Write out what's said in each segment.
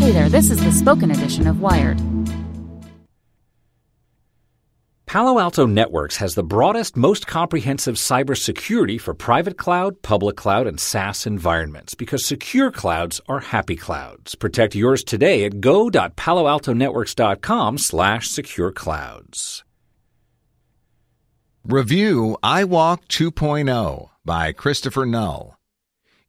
Hey there, this is the spoken edition of Wired. Palo Alto Networks has the broadest, most comprehensive cybersecurity for private cloud, public cloud, and SaaS environments because secure clouds are happy clouds. Protect yours today at go.paloaltonetworks.com slash secure clouds. Review iWalk 2.0 by Christopher Null.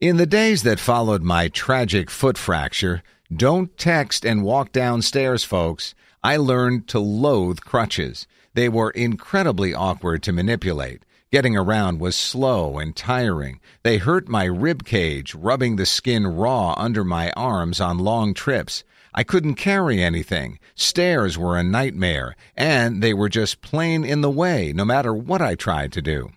In the days that followed my tragic foot fracture, don't text and walk downstairs, folks. I learned to loathe crutches. They were incredibly awkward to manipulate. Getting around was slow and tiring. They hurt my rib cage, rubbing the skin raw under my arms on long trips. I couldn't carry anything. Stairs were a nightmare, and they were just plain in the way, no matter what I tried to do.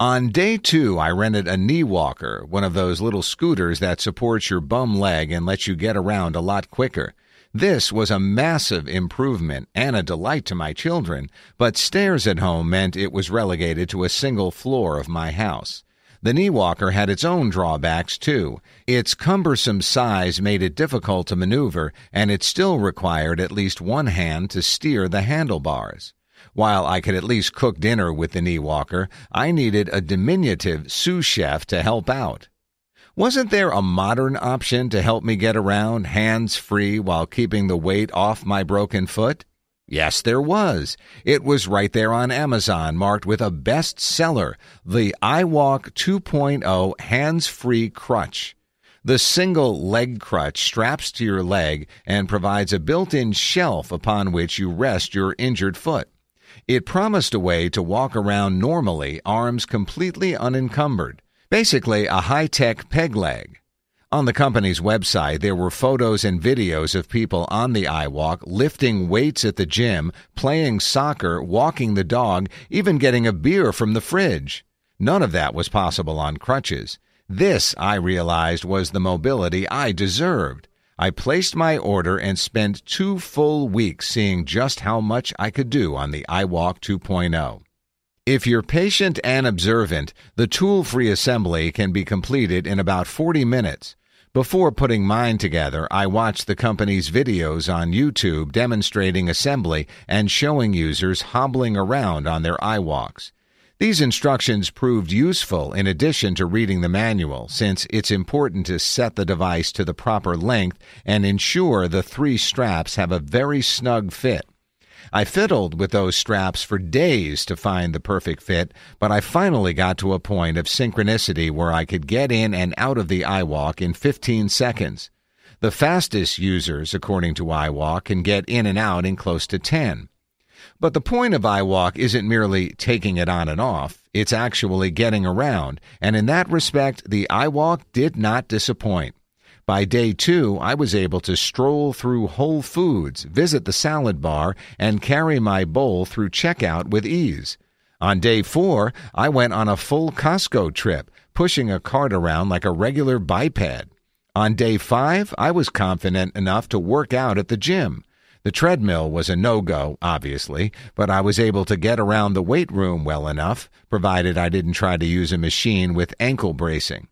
On day two, I rented a knee walker, one of those little scooters that supports your bum leg and lets you get around a lot quicker. This was a massive improvement and a delight to my children, but stairs at home meant it was relegated to a single floor of my house. The knee walker had its own drawbacks, too. Its cumbersome size made it difficult to maneuver, and it still required at least one hand to steer the handlebars. While I could at least cook dinner with the knee walker, I needed a diminutive sous chef to help out. Wasn't there a modern option to help me get around hands free while keeping the weight off my broken foot? Yes, there was. It was right there on Amazon, marked with a bestseller, the iWalk 2.0 hands-free crutch. The single leg crutch straps to your leg and provides a built-in shelf upon which you rest your injured foot. It promised a way to walk around normally, arms completely unencumbered. Basically, a high tech peg leg. On the company's website, there were photos and videos of people on the iWalk lifting weights at the gym, playing soccer, walking the dog, even getting a beer from the fridge. None of that was possible on crutches. This, I realized, was the mobility I deserved. I placed my order and spent two full weeks seeing just how much I could do on the iWalk 2.0. If you're patient and observant, the tool free assembly can be completed in about 40 minutes. Before putting mine together, I watched the company's videos on YouTube demonstrating assembly and showing users hobbling around on their iWalks. These instructions proved useful in addition to reading the manual, since it's important to set the device to the proper length and ensure the three straps have a very snug fit. I fiddled with those straps for days to find the perfect fit, but I finally got to a point of synchronicity where I could get in and out of the iWalk in 15 seconds. The fastest users, according to iWalk, can get in and out in close to 10. But the point of iWalk isn't merely taking it on and off, it's actually getting around, and in that respect, the iWalk did not disappoint. By day two, I was able to stroll through Whole Foods, visit the salad bar, and carry my bowl through checkout with ease. On day four, I went on a full Costco trip, pushing a cart around like a regular biped. On day five, I was confident enough to work out at the gym. The treadmill was a no go, obviously, but I was able to get around the weight room well enough, provided I didn't try to use a machine with ankle bracing.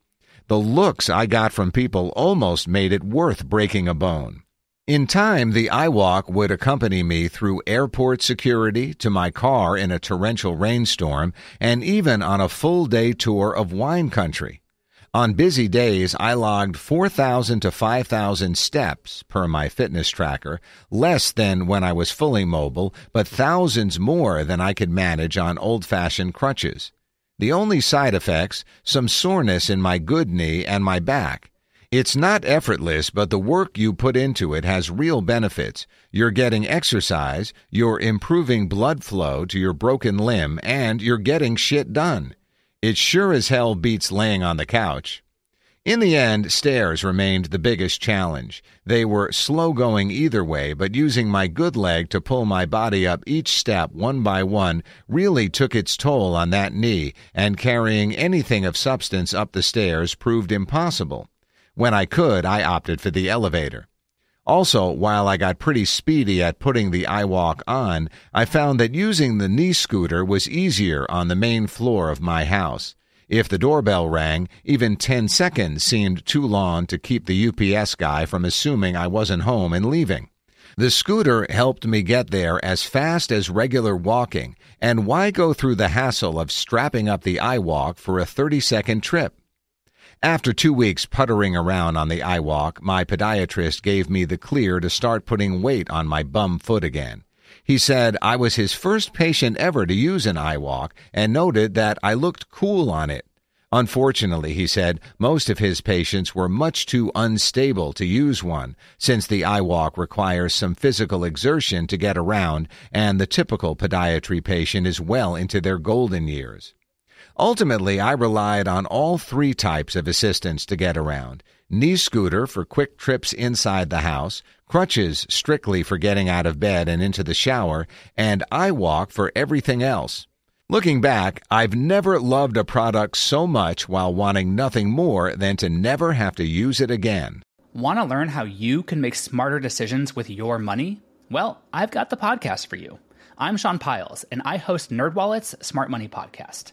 The looks I got from people almost made it worth breaking a bone. In time, the iWalk would accompany me through airport security to my car in a torrential rainstorm and even on a full day tour of wine country. On busy days, I logged 4,000 to 5,000 steps per my fitness tracker, less than when I was fully mobile, but thousands more than I could manage on old fashioned crutches. The only side effects, some soreness in my good knee and my back. It's not effortless, but the work you put into it has real benefits. You're getting exercise, you're improving blood flow to your broken limb, and you're getting shit done. It sure as hell beats laying on the couch. In the end, stairs remained the biggest challenge. They were slow going either way, but using my good leg to pull my body up each step one by one really took its toll on that knee, and carrying anything of substance up the stairs proved impossible. When I could, I opted for the elevator. Also, while I got pretty speedy at putting the iWalk on, I found that using the knee scooter was easier on the main floor of my house. If the doorbell rang, even 10 seconds seemed too long to keep the UPS guy from assuming I wasn't home and leaving. The scooter helped me get there as fast as regular walking, and why go through the hassle of strapping up the iWalk for a 30 second trip? After two weeks puttering around on the iWalk, my podiatrist gave me the clear to start putting weight on my bum foot again. He said I was his first patient ever to use an iWalk and noted that I looked cool on it. Unfortunately, he said, most of his patients were much too unstable to use one, since the iWalk requires some physical exertion to get around, and the typical podiatry patient is well into their golden years. Ultimately, I relied on all three types of assistance to get around knee scooter for quick trips inside the house, crutches strictly for getting out of bed and into the shower, and iWalk for everything else. Looking back, I've never loved a product so much while wanting nothing more than to never have to use it again. Want to learn how you can make smarter decisions with your money? Well, I've got the podcast for you. I'm Sean Pyles, and I host NerdWallet's Smart Money Podcast.